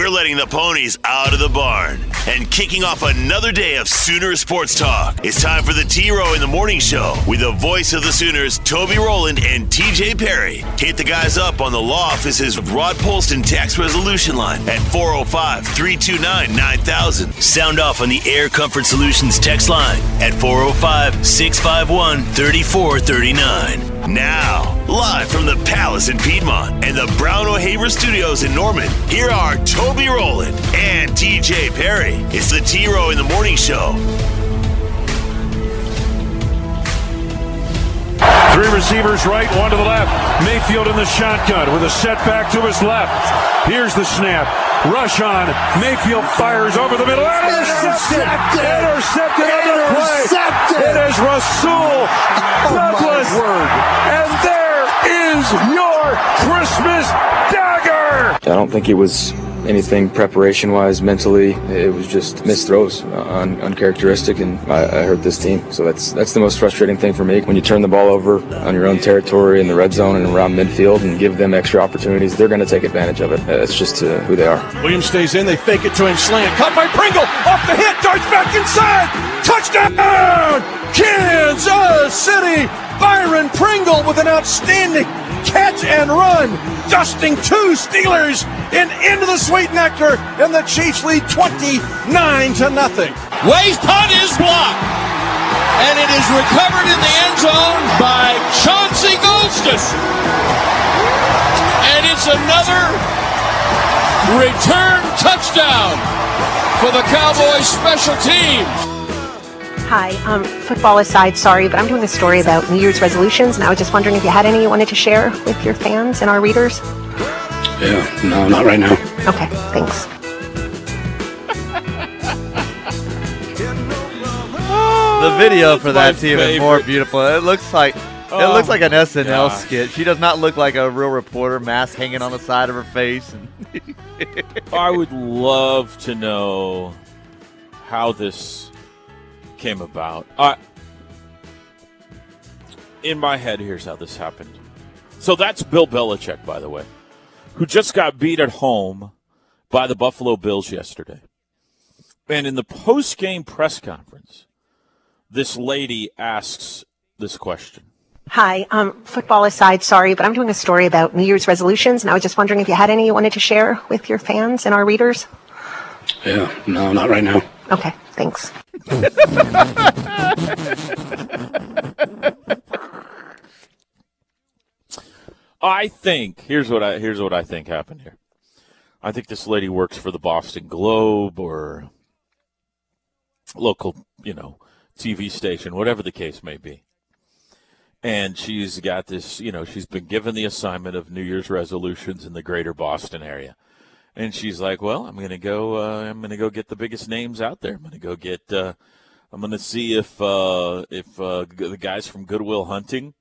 we're letting the ponies out of the barn and kicking off another day of Sooner Sports Talk. It's time for the T Row in the Morning Show with the voice of the Sooners, Toby Rowland and TJ Perry. Hit the guys up on the law office's Rod Polston tax resolution line at 405 329 9000. Sound off on the Air Comfort Solutions text line at 405 651 3439. Now, live from the Palace in Piedmont and the Brown O'Haver Studios in Norman, here are Toby Rowland and TJ Perry. It's the T Row in the Morning Show. Three receivers right, one to the left. Mayfield in the shotgun with a setback to his left. Here's the snap. Rush on. Mayfield fires over the middle. Intercepted! Intercepted, on the play. It is Rasul Douglas. and there is your Christmas dagger. I don't think it was anything preparation wise, mentally. It was just missed throws, uh, un- uncharacteristic, and I, I hurt this team. So that's that's the most frustrating thing for me. When you turn the ball over on your own territory in the red zone and around midfield and give them extra opportunities, they're going to take advantage of it. That's just uh, who they are. Williams stays in. They fake it to him. Slant. Caught by Pringle. Off the hit. Darts back inside. Touchdown! Kansas City. Byron Pringle with an outstanding catch and run, dusting two Steelers and into the sweet nectar, and the Chiefs lead 29 to nothing. Way's punt is blocked, and it is recovered in the end zone by Chauncey Golston. And it's another return touchdown for the Cowboys special teams. Hi, um, football aside, sorry, but I'm doing a story about New Year's resolutions, and I was just wondering if you had any you wanted to share with your fans and our readers. Yeah, no, not right now. Okay, thanks. The video for that's my even more beautiful. It looks like it Oh looks like an SNL gosh. skit. She does not look like a real reporter, mask hanging on the side of her face. And I would love to know how this came about. I, in my head, here's how this happened. So that's Bill Belichick, by the way, who just got beat at home by the Buffalo Bills yesterday. And in the post game press conference, this lady asks this question. Hi, um, football aside, sorry, but I'm doing a story about New Year's resolutions, and I was just wondering if you had any you wanted to share with your fans and our readers. Yeah, no, not right now. Okay, thanks. I think here's what I here's what I think happened here. I think this lady works for the Boston Globe or local, you know, TV station, whatever the case may be. And she's got this, you know, she's been given the assignment of New Year's resolutions in the greater Boston area. And she's like, "Well, I'm going to go uh, I'm going to go get the biggest names out there. I'm going to go get uh, I'm going to see if uh, if uh, the guys from Goodwill Hunting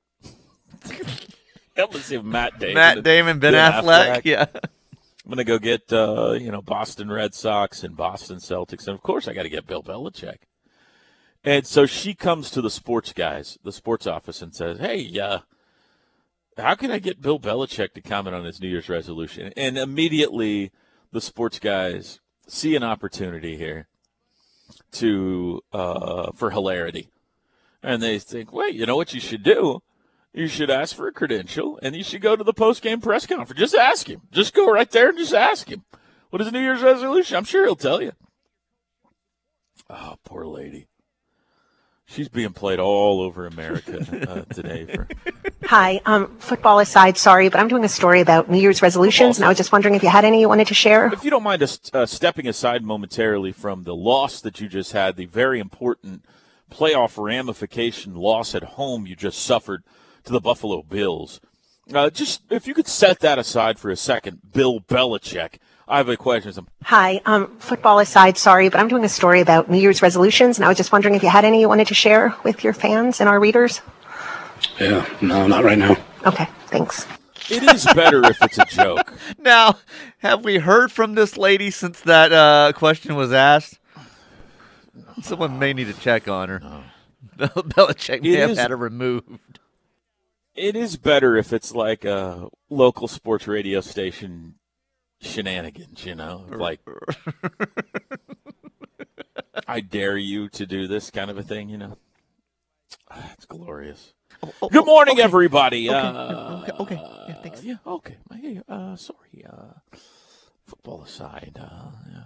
I'm going to see if Matt Damon Matt Damon, Ben Affleck, yeah. I'm gonna go get uh, you know Boston Red Sox and Boston Celtics, and of course I got to get Bill Belichick. And so she comes to the sports guys, the sports office, and says, "Hey, uh, how can I get Bill Belichick to comment on his New Year's resolution?" And immediately the sports guys see an opportunity here to uh, for hilarity, and they think, "Wait, you know what you should do? You should ask for a credential, and you should go to the post game press conference. Just ask him. Just go right there and just ask him. What is the New Year's resolution? I'm sure he'll tell you." Oh, poor lady. She's being played all over America uh, today for Hi, um, football aside, sorry, but I'm doing a story about New Year's resolutions, and I was just wondering if you had any you wanted to share. If you don't mind us uh, stepping aside momentarily from the loss that you just had, the very important playoff ramification loss at home you just suffered to the Buffalo Bills, uh, just if you could set that aside for a second, Bill Belichick. I have a question. Hi, um, football aside, sorry, but I'm doing a story about New Year's resolutions, and I was just wondering if you had any you wanted to share with your fans and our readers. Yeah, no, not right now. Okay, thanks. It is better if it's a joke. Now, have we heard from this lady since that uh, question was asked? Someone may need to check on her. Bel- Belichick may It have is- had her removed. It is better if it's like a local sports radio station shenanigans, you know, like I dare you to do this kind of a thing, you know. It's glorious. Oh, Good morning, okay. everybody. Okay, Uh, okay, okay. Yeah, thanks. Yeah, okay. Hey, uh, sorry. Uh, football aside, uh, yeah.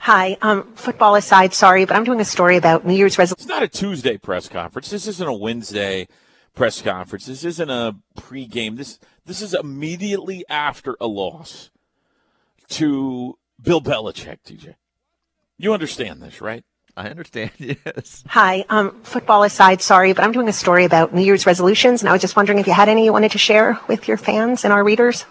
Hi, um, football aside, sorry, but I'm doing a story about New Year's resolutions. It's not a Tuesday press conference. This isn't a Wednesday press conference. This isn't a pregame. This this is immediately after a loss to Bill Belichick. TJ, you understand this, right? I understand. Yes. Hi, um, football aside, sorry, but I'm doing a story about New Year's resolutions, and I was just wondering if you had any you wanted to share with your fans and our readers.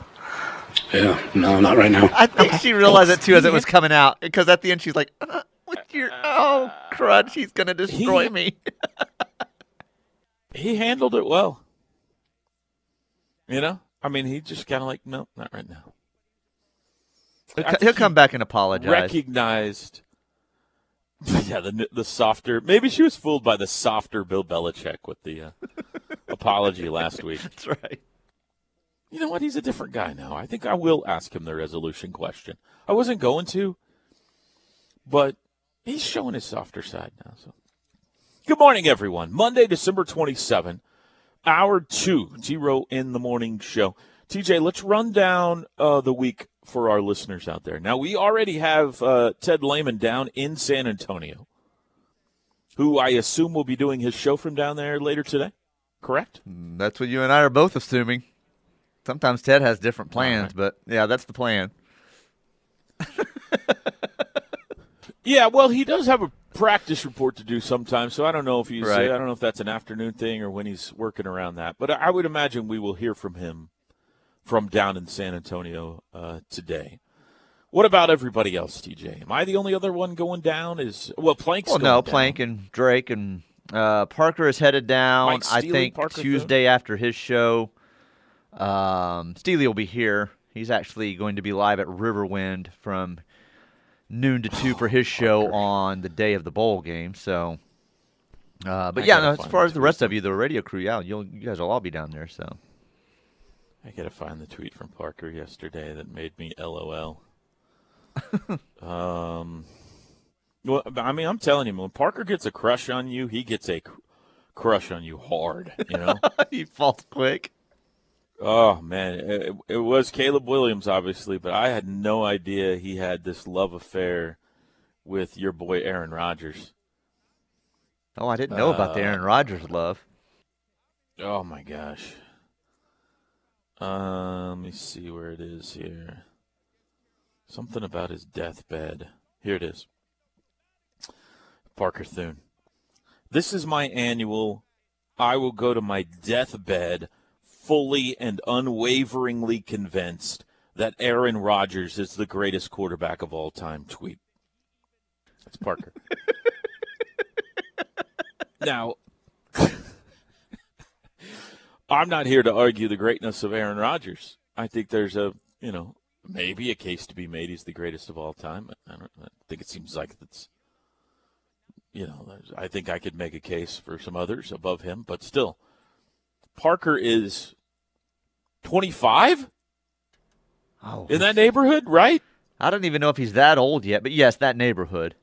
Yeah, no, not right now. I think she realized it too as it was coming out because at the end she's like, uh, "What's your oh crud? She's gonna destroy He- me." He handled it well. You know, I mean, he just kind of like, no, not right now. He'll, I co- think he'll he come back and apologize. Recognized. Yeah, the the softer. Maybe she was fooled by the softer Bill Belichick with the uh, apology last week. That's right. You know what? He's a different guy now. I think I will ask him the resolution question. I wasn't going to, but he's showing his softer side now. So, good morning, everyone. Monday, December twenty-seven, hour two, T-Row in the morning show. TJ, let's run down uh, the week for our listeners out there. Now, we already have uh, Ted Lehman down in San Antonio, who I assume will be doing his show from down there later today. Correct? That's what you and I are both assuming. Sometimes Ted has different plans, but yeah, that's the plan. Yeah, well, he does have a practice report to do sometimes, so I don't know if he's Right. I don't know if that's an afternoon thing or when he's working around that. But I would imagine we will hear from him from down in San Antonio uh, today. What about everybody else, TJ? Am I the only other one going down? Is well, Plank's Well, no, down. Plank and Drake and uh, Parker is headed down. I think Parker Tuesday after his show. Um, Steely will be here. He's actually going to be live at Riverwind from noon to two for his show on the day of the bowl game. So, uh, but I yeah, no, as far as the rest of you, the radio crew, yeah, you'll, you guys will all be down there. So, I gotta find the tweet from Parker yesterday that made me LOL. um, well, I mean, I'm telling you, when Parker gets a crush on you, he gets a cr- crush on you hard. You know. he falls quick. Oh man, it, it was Caleb Williams, obviously, but I had no idea he had this love affair with your boy Aaron Rodgers. Oh, I didn't know about the Uh, Aaron Rodgers love. Oh my gosh. Uh, let me see where it is here. Something about his deathbed. Here it is. Parker Thune. This is my annual. I will go to my deathbed fully and unwaveringly convinced that Aaron Rodgers is the greatest quarterback of all time tweet. That's Parker. now, I'm not here to argue the greatness of Aaron Rodgers. I think there's a, you know, maybe a case to be made he's the greatest of all time. I don't I think it seems like it's you know, I think I could make a case for some others above him, but still Parker is 25 Oh, in that neighborhood, right? I don't even know if he's that old yet, but yes, that neighborhood.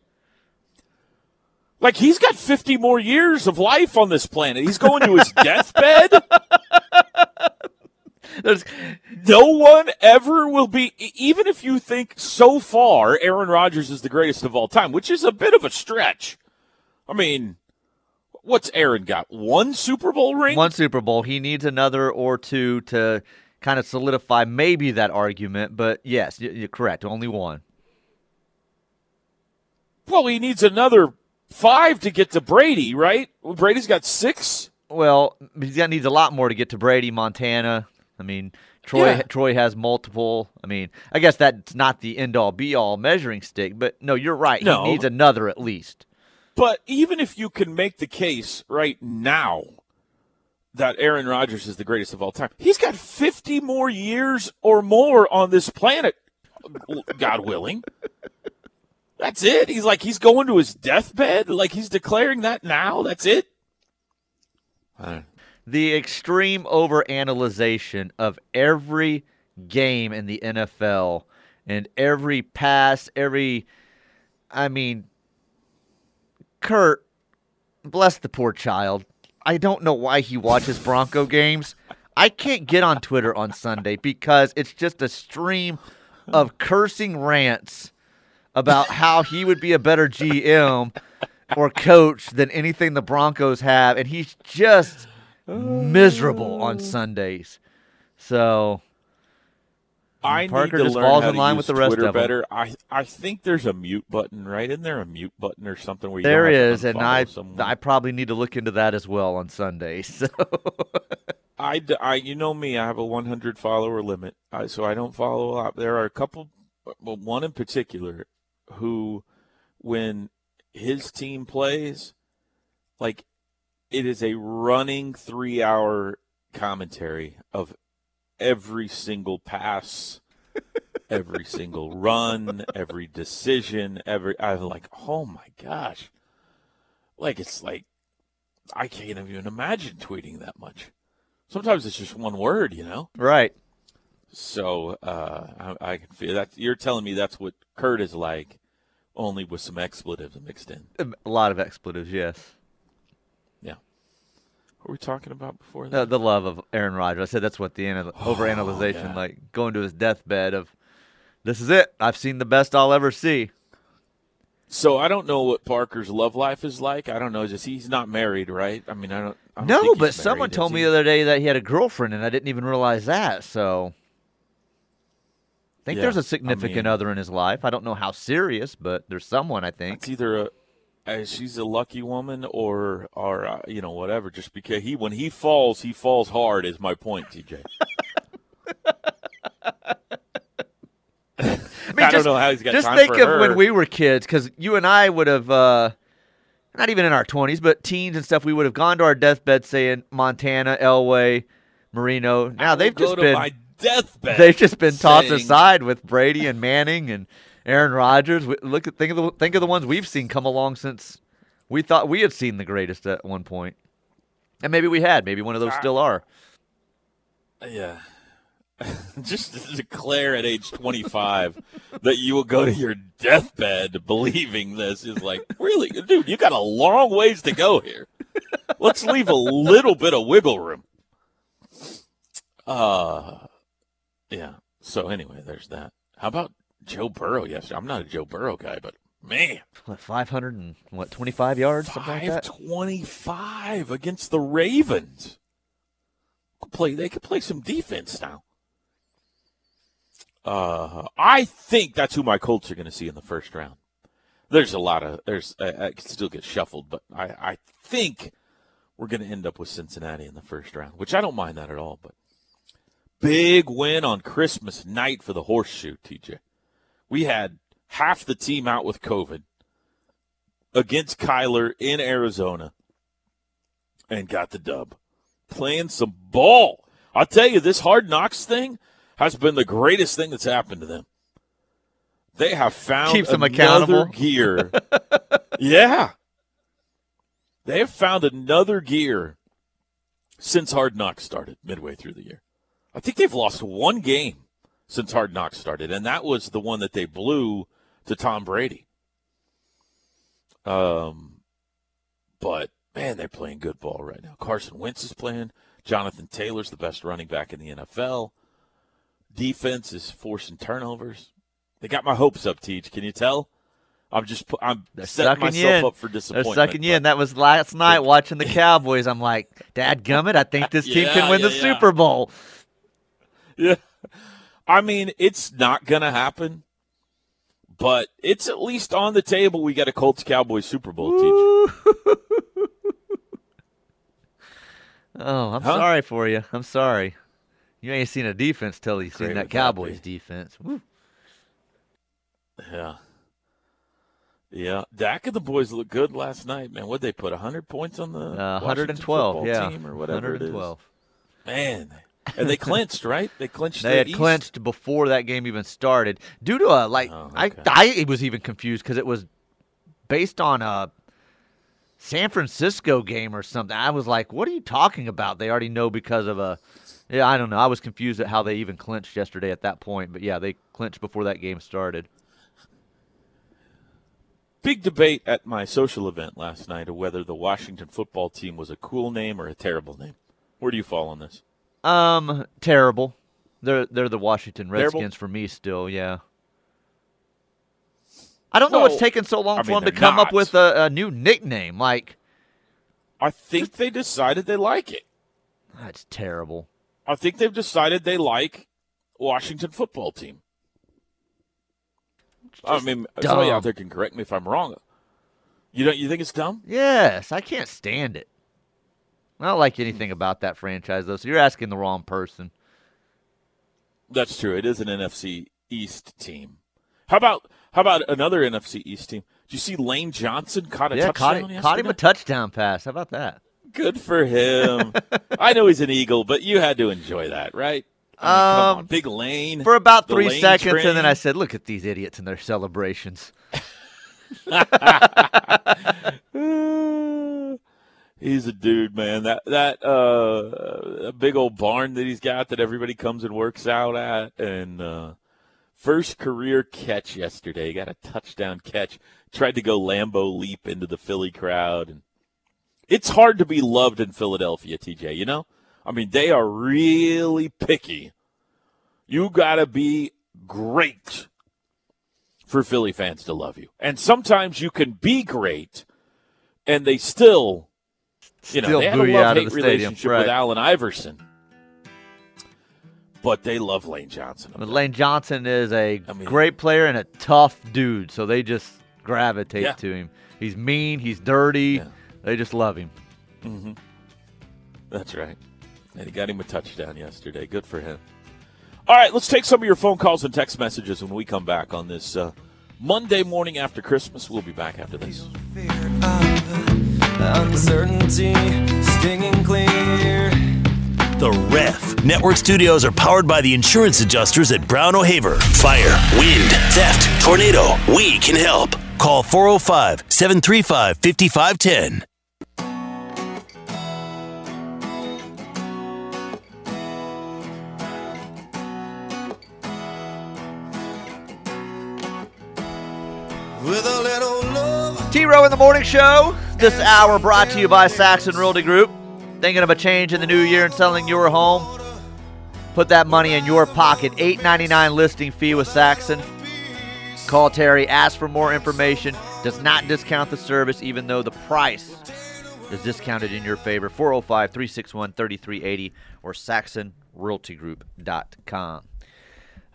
Like he's got 50 more years of life on this planet. He's going to his deathbed. There's No one ever will be, even if you think so far Aaron Rodgers is the greatest of all time, which is a bit of a stretch. I mean, what's Aaron got? One Super Bowl ring? one Super Bowl. He needs another or two to kind of solidify maybe that argument. But yes, you're correct. Only one. Well, he needs another five to get to Brady, right? Well, Brady's got six. Well, he's got needs a lot more to get to Brady, Montana. I mean, Troy. Yeah. Troy has multiple. I mean, I guess that's not the end all be all measuring stick. But no, you're right. No. He needs another at least. But even if you can make the case right now that Aaron Rodgers is the greatest of all time, he's got 50 more years or more on this planet, God willing. That's it. He's like, he's going to his deathbed. Like, he's declaring that now. That's it. The extreme overanalyzation of every game in the NFL and every pass, every I mean Kurt bless the poor child. I don't know why he watches Bronco games. I can't get on Twitter on Sunday because it's just a stream of cursing rants about how he would be a better GM or coach than anything the Broncos have, and he's just miserable on Sundays. So I Parker need to learn falls how in to line use with the rest Twitter of better. I I think there's a mute button, right? Isn't there a mute button or something where you there is, to and I someone? I probably need to look into that as well on Sundays. So I, I- you know me, I have a 100 follower limit, I, so I don't follow a lot. There are a couple, well, one in particular, who, when his team plays, like, it is a running three hour commentary of every single pass, every single run, every decision, every. I'm like, oh my gosh. Like, it's like, I can't even imagine tweeting that much. Sometimes it's just one word, you know. right. So uh, I, I can feel that you're telling me that's what Kurt is like, only with some expletives mixed in. A lot of expletives, yes. Were we talking about before The, that? the love of Aaron Rodgers. I said that's what the anal- overanalyzation, Oh, yeah. like going to his deathbed of, this is it. I've seen the best I'll ever see. so I don't know what Parker's love life is like. I don't know. Just he's not married, right? I mean, I don't. I don't No, but he's someone told me the other day that he had a girlfriend, and I didn't even realize that. So, I think Yeah, there's a significant mean- other in his life. I don't know how serious, but there's someone. I think. It's either a, uh, she's a lucky woman or or uh, you know whatever. Just because he when he falls, he falls hard. Is my point, TJ. I, mean, don't know how he's got Just time think of her. when we were kids, because you and I would have, uh, not even in our 20s, but teens and stuff, we would have gone to our deathbed saying Montana, Elway, Marino. Now they've just been my deathbed. they've just been tossed saying, aside with Brady and Manning and Aaron Rodgers. Look at think of the think of the ones we've seen come along since we thought we had seen the greatest at one point, and maybe we had. Maybe one of those still are. Yeah. just to declare at age 25 that you will go to your deathbed believing this is like, really? Dude, you got a long ways to go here. Let's leave a little bit of wiggle room. Uh, yeah. So, anyway, there's that. How about Joe Burrow yesterday? I'm not a Joe Burrow guy, but man, What, 500 and what 25 yards, something like that. 525 against the Ravens. Could Play, they could play some defense now. Uh, I think that's who my Colts are going to see in the first round. There's a lot of there's I, I could still get shuffled, but I I think we're going to end up with Cincinnati in the first round, which I don't mind that at all. But big win on Christmas night for the horseshoe, TJ. We had half the team out with COVID against Kyler in Arizona and got the dub. Playing some ball. I'll tell you, this hard knocks thing has been the greatest thing that's happened to them. They have found Keeps them accountable. gear. yeah. They have found another gear since Hard Knocks started midway through the year. I think they've lost one game since Hard Knocks started, and that was the one that they blew to Tom Brady. Um, but man, they're playing good ball right now. Carson Wentz is playing. Jonathan Taylor's the best running back in the NFL. Defense is forcing turnovers. They got my hopes up, Teach. Can you tell? I'm just I'm They're setting myself in. up for disappointment. They're sucking you in. That was last night watching the Cowboys. I'm like, Dad gummit, I think this team Yeah, can win the yeah, yeah. Super Bowl. Yeah. I mean, it's not going to happen, but it's at least on the table. We got a Colts Cowboys Super Bowl, Teach. Oh, I'm Huh? sorry for you. I'm sorry. You ain't seen a defense till you seen that Cowboys be? defense. Woo. Yeah. Yeah. Dak and the boys look good last night, man. What'd they put? 100 points on the Uh, 112, football yeah. team or whatever it is? 112. Man. And they clinched, right? They clinched They the had East? clinched before that game even started due to a like Oh, I. I was even confused because it was based on a San Francisco game or something. I was like, what are you talking about? They already know because of a. Yeah, I don't know. I was confused at how they even clinched yesterday at that point. But yeah, they clinched before that game started. Big debate at my social event last night of whether the Washington football team was a cool name or a terrible name. Where do you fall on this? Um, terrible. They're they're the Washington Terrible? Redskins for me still. Yeah. I don't know Well, what's taking so long I for mean, them to come up with a, a new nickname. Like I think they decided they like it. that's terrible. I think they've decided they like Washington football team. I mean, somebody dumb. out there can correct me if I'm wrong. You don't? You think it's dumb? Yes, I can't stand it. I don't like anything about that franchise though. So you're asking the wrong person. That's true. It is an NFC East team. How about how about another NFC East team? Did you see Lane Johnson caught a yeah, caught, touchdown it, caught him a touchdown pass. How about that? Good for him. I know he's an Eagle, but you had to enjoy that, right? I mean, Um, on, big Lane For about three Lane seconds, train. and then I said, "Look at these idiots and their celebrations." He's a dude, man. That that uh, big old barn that he's got that everybody comes and works out at, and uh, first career catch yesterday. Got a touchdown catch. Tried to go Lambeau leap into the Philly crowd, and it's hard to be loved in Philadelphia, TJ. You know, I mean, they are really picky. You got to be great for Philly fans to love you, and sometimes you can be great, and they still you know, Still they have a you of love-hate relationship right. with Allen Iverson, but they love Lane Johnson. But Lane Johnson is a I mean- great player and a tough dude, so they just gravitate Yeah. to him. He's mean, he's dirty. Yeah. They just love him. That's right. And he got him a touchdown yesterday. Good for him. All right, let's take some of your phone calls and text messages when we come back on this uh, Monday morning after Christmas. We'll be back after this. Uncertainty stinging clear. The Ref. Network studios are powered by the insurance adjusters at Brown O'Haver. Fire, wind, theft, tornado. We can help. Call 405 735 5510. With a little love. T Row in the Morning Show. This hour brought to you by Saxon Realty Group. Thinking of a change in the new year and selling your home? Put that money in your pocket. Eight ninety nine listing fee with Saxon. Call Terry, ask for more information. Does not discount the service, even though the price is discounted in your favor. 405 361 3380 or SaxonRealtyGroup.com.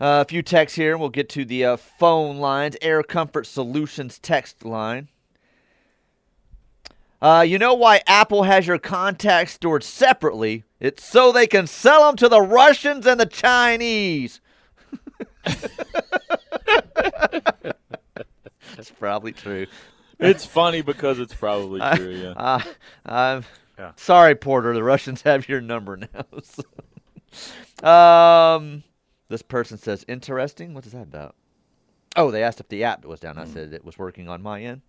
Uh, a few texts here, and we'll get to the uh, phone lines. Air Comfort Solutions text line. Uh, you know why Apple has your contacts stored separately? It's so they can sell them to the Russians and the Chinese. That's probably true. It's funny because it's probably I- true, yeah. Uh, I'm Yeah. sorry, Porter. The Russians have your number now. So. um, this person says interesting. What is that about? Oh, they asked if the app was down. I said it was working on my end.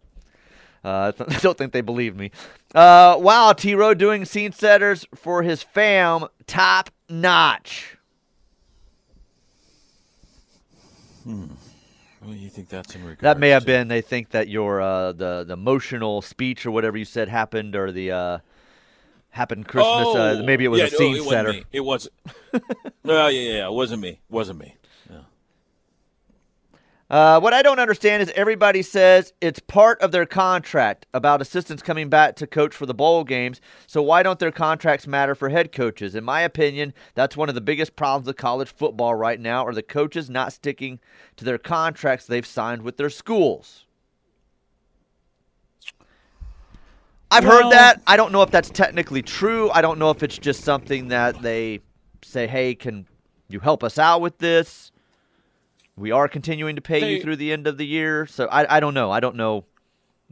Uh, I don't think they believed me. Uh, wow, T Row doing scene setters for his fam, top notch. Hmm. do you think that's in regards That may have to? been. They think that your uh, the the emotional speech or whatever you said happened, or the uh, happened Christmas. uh, Oh, maybe it was yeah, a no, scene it wasn't setter. me. It wasn't. no, yeah, yeah, yeah, it wasn't me. It wasn't me. Uh, what I don't understand is everybody says it's part of their contract about assistants coming back to coach for the bowl games. So why don't their contracts matter for head coaches? In my opinion, that's one of the biggest problems of college football right now are the coaches not sticking to their contracts they've signed with their schools. I've Well- heard that. I don't know if that's technically true. I don't know if it's just something that they say, "Hey, can you help us out with this?" We are continuing to pay They- you through the end of the year, so I, I don't know. I don't know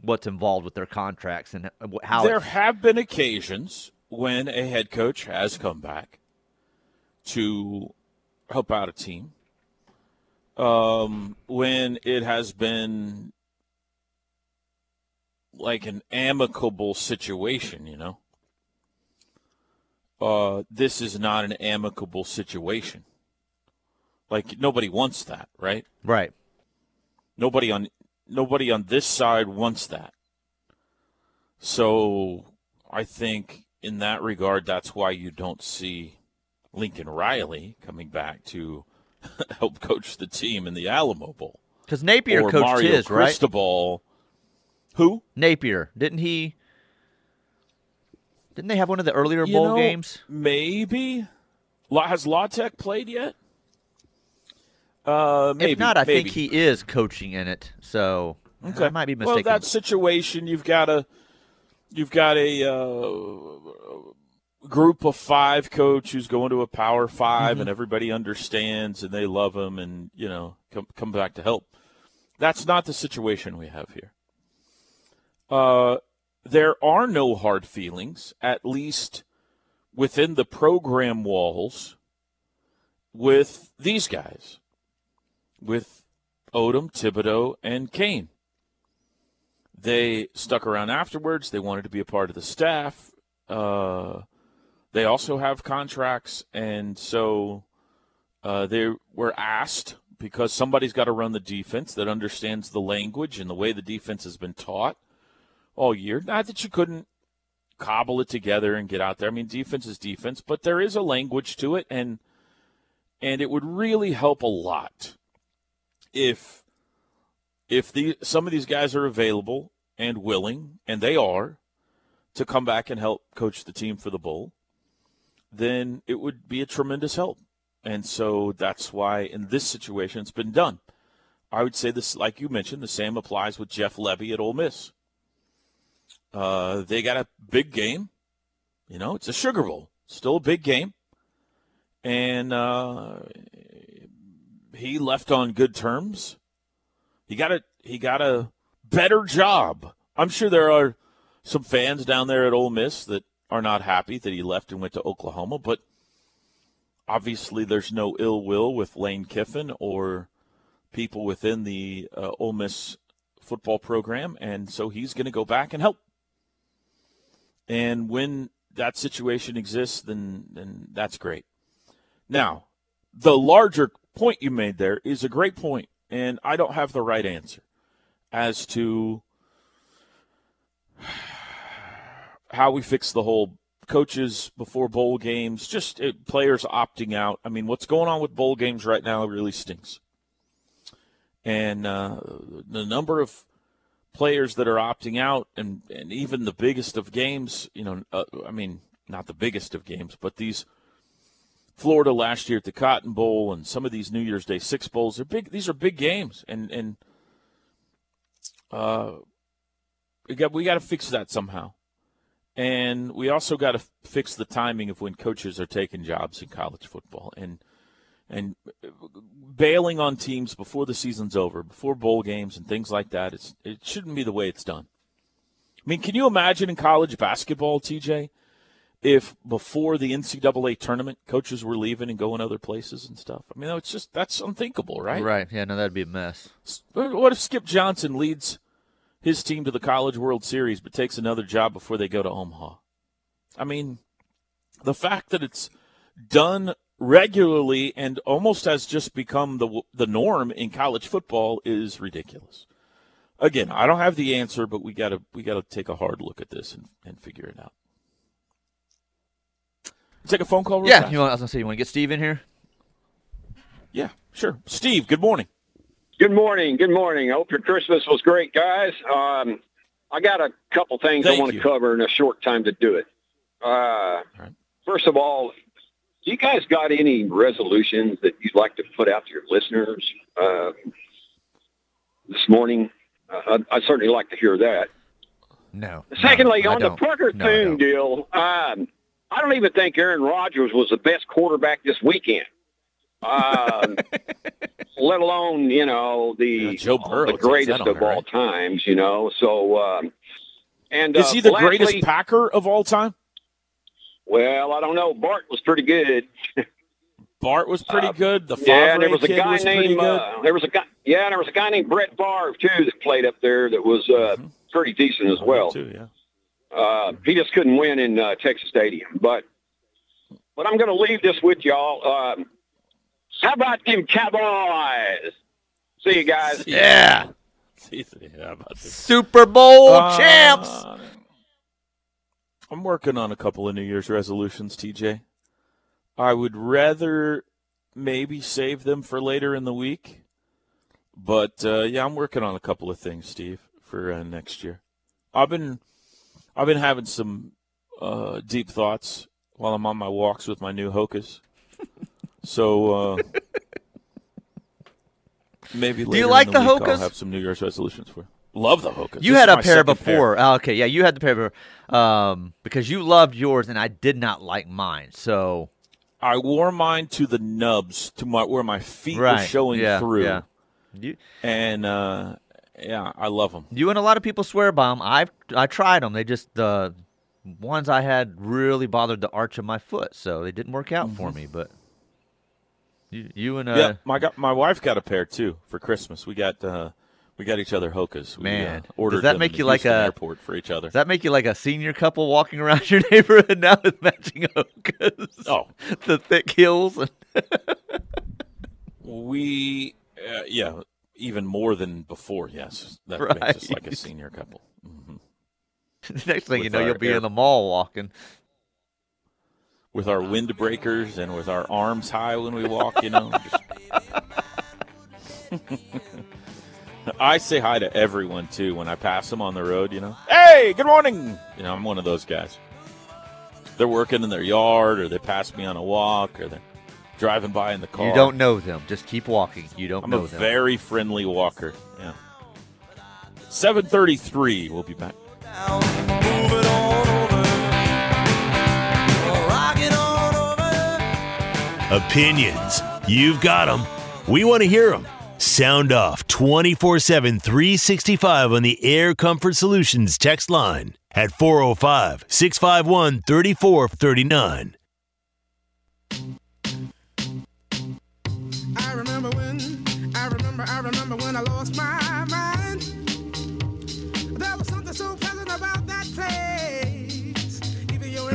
what's involved with their contracts and how. there have been occasions when a head coach has come back to help out a team. Um, when it has been like an amicable situation, you know. Uh, this is not an amicable situation. Like nobody wants that, right? Right. Nobody on nobody on this side wants that. So I think in that regard, that's why you don't see Lincoln Riley coming back to help coach the team in the Alamo Bowl. Because Napier or coached Mario his, right? Cristobal. Who? Napier. Didn't he? Didn't they have one of the earlier You bowl know, games? Maybe. Has La Tech played yet? Uh, maybe. if not, I maybe. think he is coaching in it. So Okay. I might be mistaken. Well, that situation, you've got a, you've got a uh, group of five coach who's going to a Power 5 Mm-hmm. and everybody understands and they love him, and you know, come come back to help. That's not the situation we have here. Uh, there are no hard feelings, at least within the program walls, with these guys, with Odom, Thibodeaux, and Cain. They stuck around afterwards. They wanted to be a part of the staff. Uh, they also have contracts, and so uh, they were asked because somebody's got to run the defense that understands the language and the way the defense has been taught all year. Not that you couldn't cobble it together and get out there. I mean, defense is defense, but there is a language to it, and and it would really help a lot if if the some of these guys are available and willing, and they are, to come back and help coach the team for the bowl, then it would be a tremendous help. And so that's why in this situation it's been done. I would say this, like you mentioned, the same applies with Jeff Lebby at Ole Miss. Uh, they got a big game. You know, it's a Sugar Bowl, still a big game, and uh, he left on good terms. He got a he got a better job. I'm sure there are some fans down there at Ole Miss that are not happy that he left and went to Oklahoma, but obviously there's no ill will with Lane Kiffin or people within the uh, Ole Miss football program, and so he's going to go back and help. And when that situation exists, then then that's great. Now, the larger point you made there is a great point, and I don't have the right answer as to how we fix the whole coaches before bowl games, just uh, players opting out. I mean, what's going on with bowl games right now really stinks. And uh, the number of players that are opting out, and, and even the biggest of games, you know, uh, I mean, not the biggest of games, but these Florida last year at the Cotton Bowl and some of these New Year's Day Six Bowls, they're big. These are big games, and and uh, we got we got to fix that somehow. And we also got to f- fix the timing of when coaches are taking jobs in college football and and bailing on teams before the season's over, before bowl games and things like that. It's it shouldn't be the way it's done. I mean, can you imagine in college basketball, TJ, if before the NCAA tournament, coaches were leaving and going other places and stuff? I mean, it's just that's unthinkable, right? Right. Yeah. No, that'd be a mess. What if Skip Johnson leads his team to the College World Series but takes another job before they go to Omaha? I mean, the fact that it's done regularly and almost has just become the the norm in college football is ridiculous. Again, I don't have the answer, but we gotta we gotta take a hard look at this and, and figure it out. Take a phone call. Real Yeah. fast? You want? I was gonna say, you want to get Steve in here? yeah, sure. Steve, good morning. Good morning. Good morning. I hope your Christmas was great, guys. Um, I got a couple things Thank I want you. to cover in a short time to do it. Uh, right. First of all, you guys got any resolutions that you'd like to put out to your listeners uh, this morning? Uh, I'd, I'd certainly like to hear that. No. Secondly, no, on the don't. Parker No, I Thune deal, um, I don't even think Aaron Rodgers was the best quarterback this weekend. Um, let alone you know the Yeah, Joe Burrow the greatest of there, all right? times. You know, so um, and Is uh, he the lastly- greatest Packer of all time? Well, I don't know. Bart was pretty good. Bart was pretty Uh, good. The yeah, there was a kid guy was named uh, there was a guy. Yeah, there was a guy named Brett Favre too that played up there that was uh, pretty decent as well. Too, yeah. Uh, he just couldn't win in uh, Texas Stadium. But but I'm going to leave this with y'all. Um, how about them Cowboys? See you guys. Yeah. See, how about this? Super Bowl Uh, champs. I'm working on a couple of New Year's resolutions, TJ. I would rather maybe save them for later in the week. But uh, yeah, I'm working on a couple of things, Steve, for uh, next year. I've been I've been having some uh, deep thoughts while I'm on my walks with my new Hokas. so uh, maybe later you like the, the week I'll Hokas? have some New Year's resolutions for. Love the Hokas. You This had a pair before. Oh, okay, yeah, you had the pair before um, because you loved yours and I did not like mine. So I wore mine to the nubs, to my where my feet were showing yeah, through. yeah. You, And uh, yeah, I love them. you and a lot of people swear by them. I I tried them. They just the ones I had really bothered the arch of my foot, so they didn't work out for me. But you, you and uh, yeah, my got my wife got a pair too for Christmas. We got uh, we got each other Hokas. We, Man, uh, does that make you like a- airport for each other? Does that make you like a senior couple walking around your neighborhood now with matching Hokas? Oh. the thick heels. We uh, yeah, even more than before. Yes, that Right. makes us like a senior couple. hmm next thing you know, you'll be air- in the mall walking. With our windbreakers and with our arms high when we walk, you know. I say hi to everyone too when I pass them on the road. You know, hey, good morning. You know, I'm one of those guys. They're working in their yard, or they pass me on a walk, or they're driving by in the car. You don't know them. Just keep walking. You don't I'm know a them. very friendly walker. Yeah. 7:33. We'll be back. Opinions. You've got them. We want to hear them. Sound off 24 7, 365 on the Air Comfort Solutions text line at 405 651 3439.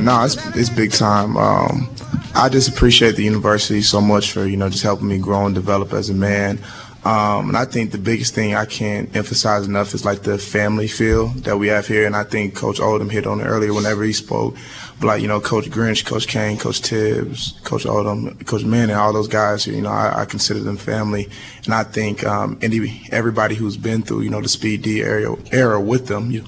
No, it's it's big time. Um, I just appreciate the university so much for you know just helping me grow and develop as a man. Um, and I think the biggest thing I can't emphasize enough is like the family feel that we have here. And I think Coach Odom hit on it earlier whenever he spoke. But like you know, Coach Grinch, Coach Cain, Coach Tibbs, Coach Odom, Coach Manning, all those guys. You know, I, I consider them family. And I think um, any everybody who's been through you know the Speed D era, era with them, you,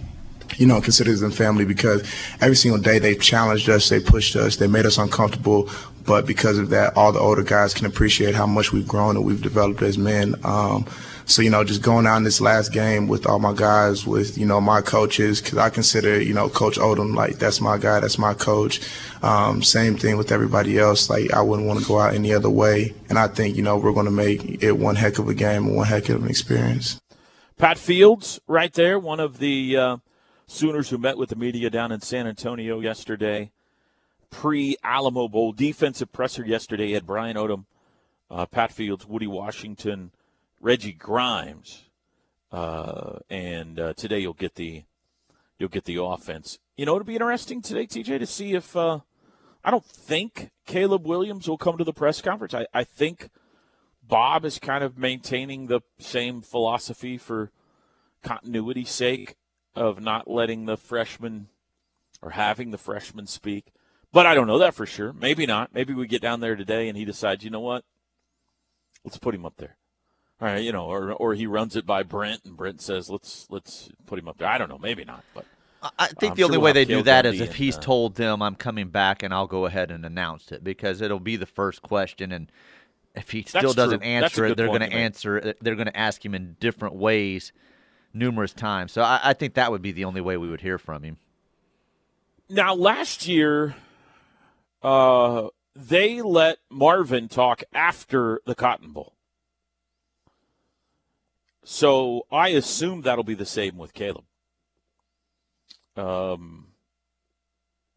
you know, considers them family because every single day they've challenged us, they pushed us, they made us uncomfortable. But because of that, all the older guys can appreciate how much we've grown and we've developed as men. Um, so, you know, just going out in this last game with all my guys, with, you know, my coaches, because I consider, you know, Coach Odom, like, that's my guy, that's my coach. Um, same thing with everybody else. Like, I wouldn't want to go out any other way. And I think, you know, we're going to make it one heck of a game and one heck of an experience. Pat Fields, right there, one of the uh, Sooners who met with the media down in San Antonio yesterday, pre Alamo Bowl defensive presser yesterday had Brian Odom, uh, Pat Fields, Woody Washington, Reggie Grimes, uh, and uh, today you'll get the you'll get the offense. You know, it'll be interesting today, TJ, to see if uh, I don't think Caleb Williams will come to the press conference. I, I think Bob is kind of maintaining the same philosophy for continuity's sake of not letting the freshman or having the freshman speak. But I don't know that for sure. Maybe not. Maybe we get down there today and he decides, you know what? Let's put him up there. All right, you know, or or he runs it by Brent and Brent says, let's let's put him up there. I don't know, maybe not, but I think I'm the only sure way they do that is if and, he's uh, told them I'm coming back and I'll go ahead and announce it because it'll be the first question and if he still doesn't true. Answer it, they're going to answer it. They're going to ask him in different ways, numerous times. So I, I think that would be the only way we would hear from him. Now, last year, uh, they let Marvin talk after the Cotton Bowl. So I assume that'll be the same with Caleb. Um,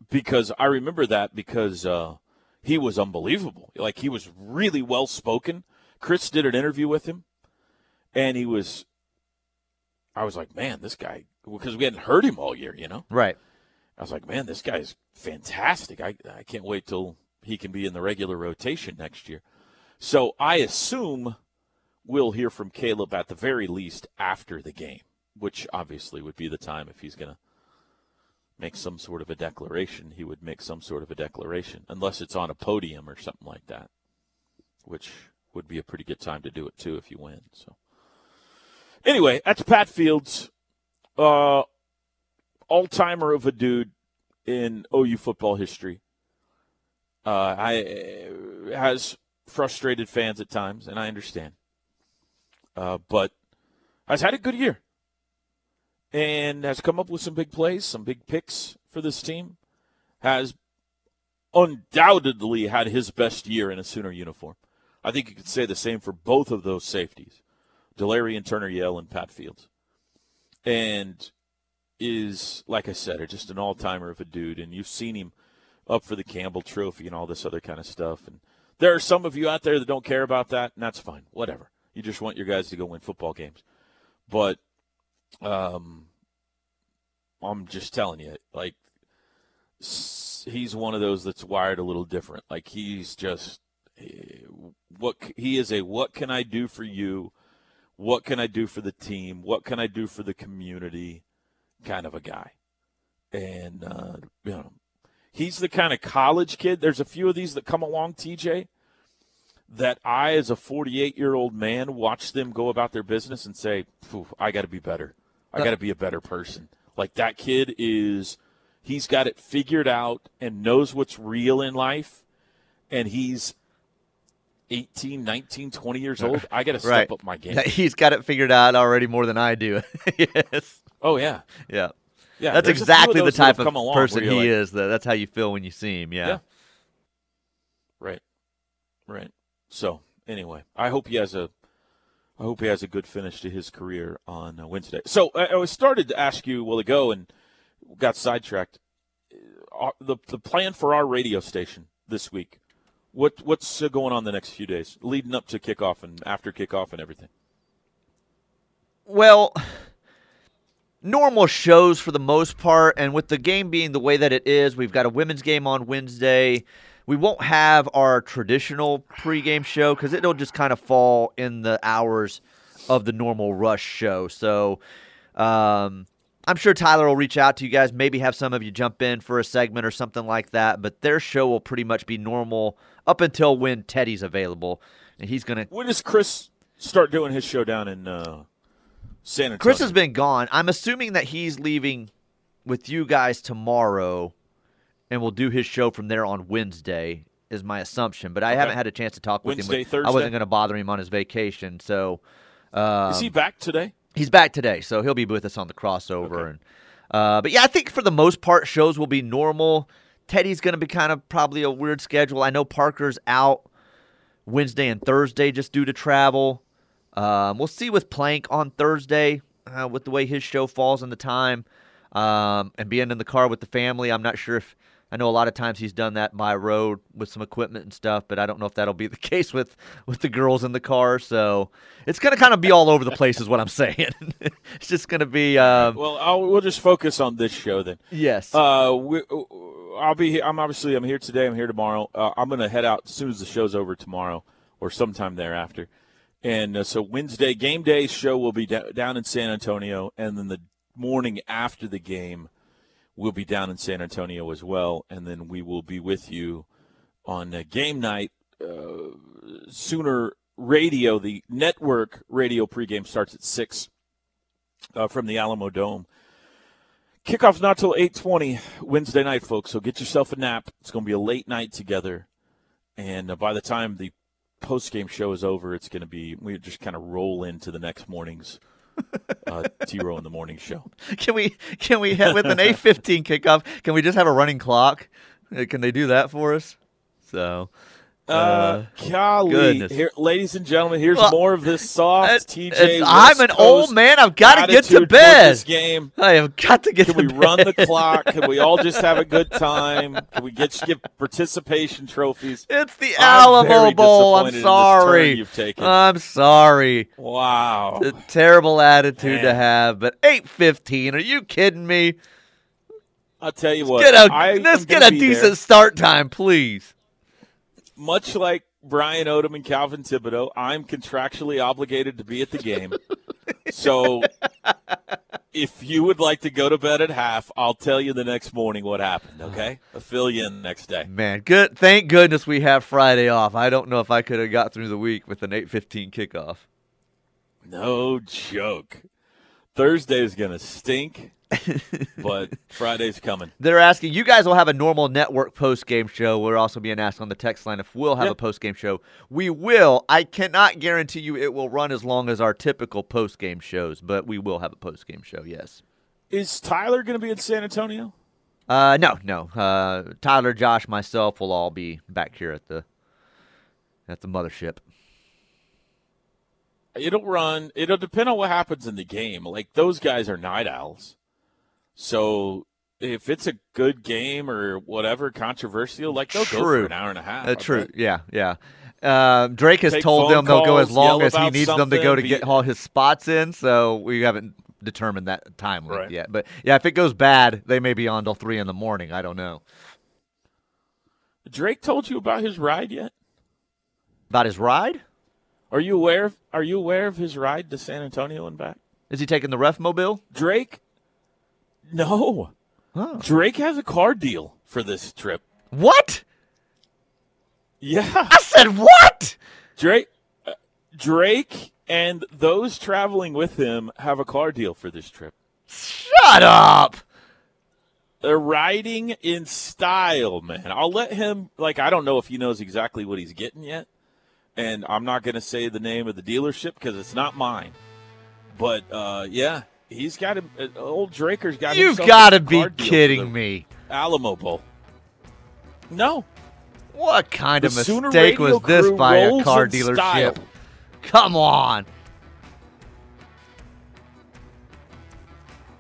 because I remember that because uh, he was unbelievable. Like he was really well spoken. Chris did an interview with him, and he was. I was like, man, this guy because we hadn't heard him all year, you know. Right. I was like, man, this guy's fantastic. I I can't wait till he can be in the regular rotation next year. So I assume we'll hear from Caleb at the very least after the game, which obviously would be the time if he's going to make some sort of a declaration. He would make some sort of a declaration, unless it's on a podium or something like that, which would be a pretty good time to do it too if you win. So anyway, that's Pat Fields, uh, all timer of a dude in OU football history. Uh, I has frustrated fans at times, and I understand. Uh, but has had a good year and has come up with some big plays, some big picks for this team. Has undoubtedly had his best year in a Sooner uniform. I think you could say the same for both of those safeties, Delarrie Turner Yell and Pat Fields. And is, like I said, just an all timer of a dude. And you've seen him up for the Campbell Trophy and all this other kind of stuff. And there are some of you out there that don't care about that, and that's fine. Whatever. You just want your guys to go win football games. But um, I'm just telling you, like, he's one of those that's wired a little different. Like, he's just eh, what he is a what can I do for you? What can I do for the team? What can I do for the community? Kind of a guy. And, uh, you know, he's the kind of college kid. There's a few of these that come along, TJ, that I, as a 48 year old man, watch them go about their business and say, I got to be better. I got to be a better person. Like that kid is, he's got it figured out and knows what's real in life. And he's 18, 19, 20 years old. I got to step right. up my game. He's got it figured out already more than I do. yes. Oh, yeah. Yeah. Yeah, that's there's a few exactly the type of person he like- is. That that's how you feel when you see him. Yeah. Yeah. Right. Right. So anyway, I hope he has a, I hope he has a good finish to his career on uh, Wednesday. So I, I started to ask you a while ago and got sidetracked. Uh, the the plan for our radio station this week. What what's uh, going on the next few days, leading up to kickoff and after kickoff and everything? Well, normal shows for the most part, and with the game being the way that it is, we've got a women's game on Wednesday. We won't have our traditional pregame show because it'll just kind of fall in the hours of the normal rush show. So, um, I'm sure Tyler will reach out to you guys, maybe have some of you jump in for a segment or something like that. But their show will pretty much be normal up until when Teddy's available, and he's gonna. When does Chris start doing his show down in uh, San Antonio? Chris has been gone. I'm assuming that he's leaving with you guys tomorrow, and will do his show from there on Wednesday. Is my assumption, but I Okay. haven't had a chance to talk with Wednesday, him. I Thursday? wasn't going to bother him on his vacation, so. Um, Is he back today? He's back today, so he'll be with us on the crossover. And uh, but yeah, I think for the most part, shows will be normal. Teddy's going to be kind of probably a weird schedule. I know Parker's out Wednesday and Thursday just due to travel. Um, we'll see with Plank on Thursday uh, with the way his show falls in the time um, and being in the car with the family. I'm not sure if I know a lot of times he's done that by road with some equipment and stuff, but I don't know if that'll be the case with with the girls in the car. So it's gonna kind of be all over the place, is what I'm saying. it's just gonna be. Um, Well, I'll, we'll just focus on this show then. Yes. Uh, we, I'll be. Here, I'm obviously. I'm here today. I'm here tomorrow. Uh, I'm going to head out as soon as the show's over tomorrow, or sometime thereafter. And uh, so Wednesday game day show will be da- down in San Antonio, and then the morning after the game, we'll be down in San Antonio as well, and then we will be with you on uh, game night. Uh, Sooner Radio, the network radio pregame starts at six uh, from the Alamodome. Kickoff's not till eight twenty Wednesday night, folks. So get yourself a nap. It's going to be a late night together, and uh, by the time the post game show is over, it's going to be we just kind of roll into the next morning's uh, T Row in the morning show. can we can we have, with an 8:15 kickoff? Can we just have a running clock? Uh, Can they do that for us? So. Uh, golly, goodness. here, ladies and gentlemen, here's Well, more of this soft TJ. It's- I'm West an old man. I've got to get to bed. This game. I have got to get Can to we bed. run the clock? Can we all just have a good time? Can we get give participation trophies? It's the I'm very Bowl. I'm disappointed in this turn sorry. You've taken. I'm sorry. wow. A terrible attitude to have, but eight fifteen. Are you kidding me? I'll tell you what. Get a I let's get a decent there. start time, please. Much like Brian Odom and Calvin Thibodeaux, I'm contractually obligated to be at the game. so if you would like to go to bed at half, I'll tell you the next morning what happened, okay? I'll fill you in the next day. Man, good. Thank goodness we have Friday off. I don't know if I could have got through the week with an eight fifteen kickoff. No joke. Thursday is going to stink, but Friday's coming. They're asking you guys will have a normal network post game show. We're also being asked on the text line if we'll have Yep. a post game show. We will. I cannot guarantee you it will run as long as our typical post game shows, but we will have a post game show. Yes. Is Tyler going to be in San Antonio? Uh, no, no. Uh, Tyler, Josh, myself will all be back here at the at the mothership. It'll run. It'll depend on what happens in the game. Like those guys are night owls, so if it's a good game or whatever controversial, like they'll go for True. an hour and a half. Uh, true. Yeah, yeah. Uh, Drake has Take told them they'll go as long as he needs them to go to something, get all his spots in. So we haven't determined that time Right. yet. But yeah, if it goes bad, they may be on till three in the morning. I don't know Drake told you about his ride yet? about his ride. Are you aware? Of, are you aware of his ride to San Antonio and back? Is he taking the ref mobile? Drake? No. Huh. Drake has a car deal for this trip. What? Yeah. I said what? Drake uh, Drake and those traveling with him have a car deal for this trip. Shut up. They're riding in style, man. I'll let him like I don't know if he knows exactly what he's getting yet. And I'm not going to say the name of the dealership because it's not mine. But uh, yeah, he's got him. Uh, old Draker's got. You've got to be car deal for kidding me. Alamo Bowl. No, What kind of The Sooner mistake was this by a car dealership? style. Come on.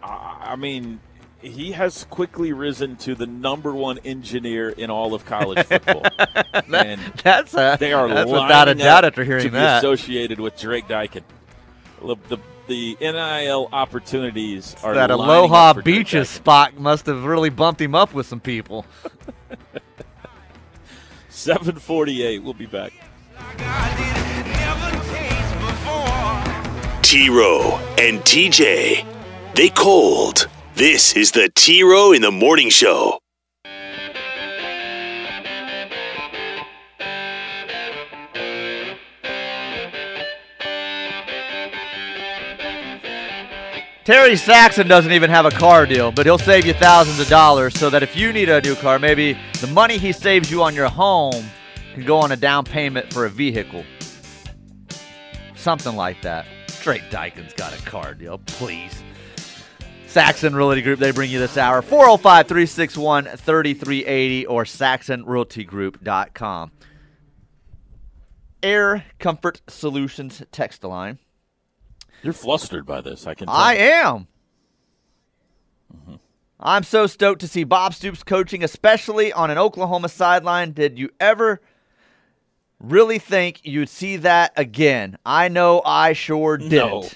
I I mean, he has quickly risen to the number one engineer in all of college football. and That's a, they are that's without a doubt after hearing to be that. associated with Drake Dykin. Look, The, the NIL opportunities are that Aloha up for Beaches Dykin. spot must have really bumped him up with some people. 748. We'll be back. T Row and TJ. They cold. This is the T Row in the Morning Show. Terry Saxon doesn't even have a car deal, but he'll save you thousands of dollars so that if you need a new car, maybe the money he saves you on your home can go on a down payment for a vehicle. Something like that. Drake Dykin's got a car deal, please. Saxon Realty Group, they bring you this hour. 405 361 3380 or saxonrealtygroup.com. Air Comfort Solutions text line. You're flustered by this. I can. Tell. I am. Mm-hmm. I'm so stoked to see Bob Stoops coaching, especially on an Oklahoma sideline. Did you ever really think you'd see that again? I know I sure didn't. No.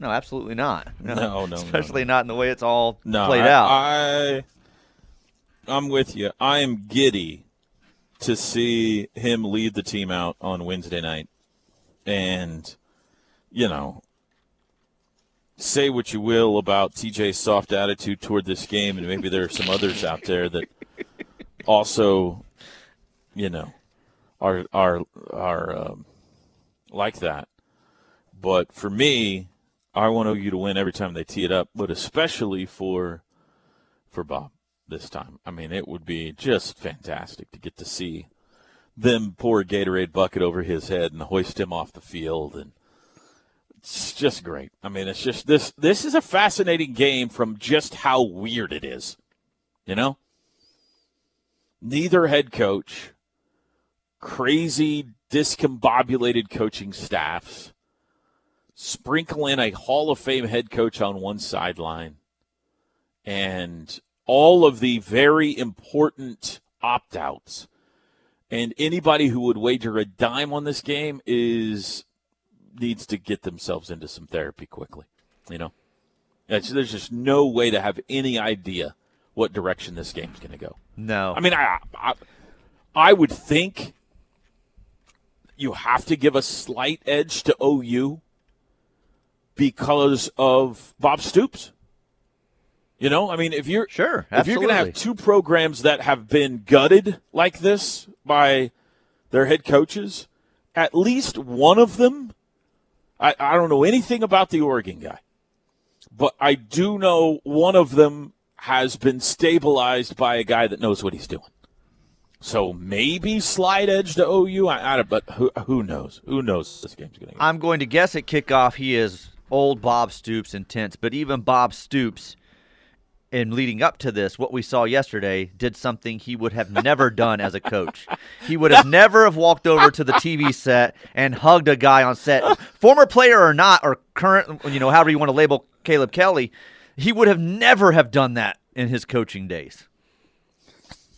No, absolutely not. No, no, no, Especially not in the way it's all No, played I, out. I, I'm with you. I am giddy to see him lead the team out on Wednesday night, and you know, say what you will about TJ's soft attitude toward this game, and maybe there are some others out there that also, you know, are are are um, like that. But for me, I want OU to win every time they tee it up, but especially for for Bob this time. I mean, it would be just fantastic to get to see them pour a Gatorade bucket over his head and hoist him off the field and it's just great. I mean, it's just this this is a fascinating game from just how weird it is. You know? Neither head coach crazy, discombobulated coaching staffs, sprinkle in a Hall of Fame head coach on one sideline, and all of the very important opt outs. And anybody who would wager a dime on this game is needs to get themselves into some therapy quickly. You know, it's, there's just no way to have any idea what direction this game's going to go. No, I mean, I, I I would think you have to give a slight edge to OU because of Bob Stoops. You know, I mean, if you're sure, if you're going to have two programs that have been gutted like this by their head coaches, at least one of them. I, I don't know anything about the Oregon guy, but I do know one of them has been stabilized by a guy that knows what he's doing. So maybe slide edge to OU. I, I, but who, who knows? Who knows this game's going to go? I'm going to guess at kickoff he is old Bob Stoops intense, but even Bob Stoops, in leading up to this, what we saw yesterday, did something he would have never done as a coach. He would have never have walked over to the TV set and hugged a guy on set, former player or not, or current, you know, however you want to label Caleb Kelly. He would have never have done that in his coaching days.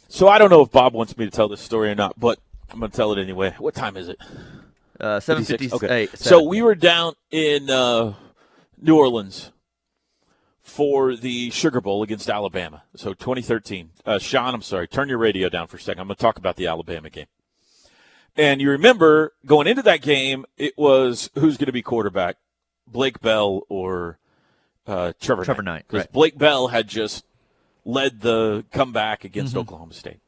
So I don't know if Bob wants me to tell this story or not, but I'm going to tell it anyway. What time is it? Uh, seven fifty. Okay. So we were down in uh, New Orleans for the Sugar Bowl against Alabama. So 2013. Uh, Sean, I'm sorry. Turn your radio down for a second. I'm going to talk about the Alabama game. And you remember going into that game, it was who's going to be quarterback, Blake Bell or uh, Trevor Trevor Knight. Because right. Blake Bell had just led the comeback against Mhm. Oklahoma State.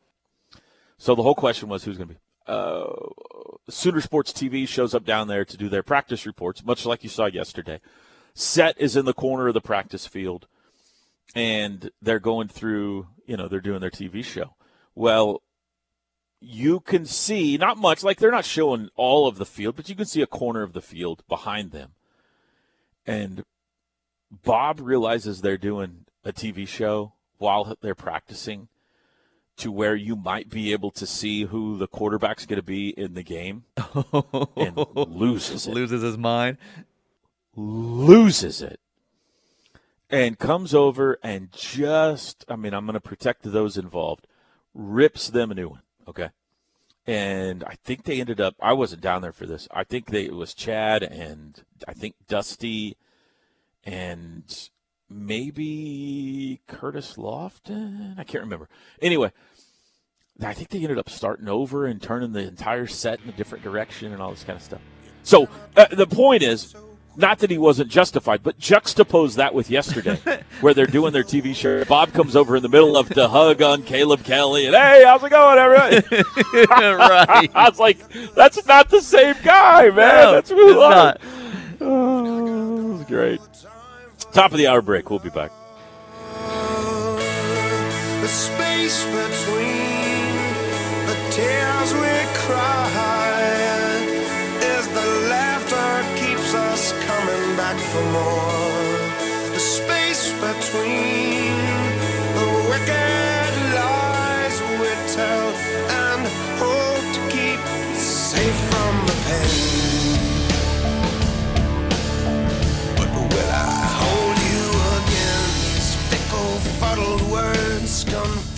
So the whole question was who's going to be. Uh, Sooner Sports TV shows up down there to do their practice reports, much like you saw yesterday. Set is in the corner of the practice field, and they're going through, you know, they're doing their TV show. Well, you can see, not much, like they're not showing all of the field, but you can see a corner of the field behind them. And Bob realizes they're doing a TV show while they're practicing to where you might be able to see who the quarterback's going to be in the game and loses it. Loses his mind. Loses it. And comes over and just, I mean, I'm going to protect those involved, rips them a new one. Okay. And I think they ended up, I wasn't down there for this. I think they, it was Chad and I think Dusty and maybe Curtis Lofton. I can't remember. Anyway, I think they ended up starting over and turning the entire set in a different direction and all this kind of stuff. So uh, the point is, not that he wasn't justified, but juxtapose that with yesterday, where they're doing their TV show. Bob comes over in the middle of the hug on Caleb Kelly, and hey, how's it going, everybody? right. I was like, that's not the same guy, man. No, that's who it's not. Oh, that was great. Top of the hour break. We'll be back. The space between the tears we cry back for more. The space between the wicked lies we tell and hope to keep safe from the pain. But will I hold you again? These fickle, fuddled words gone.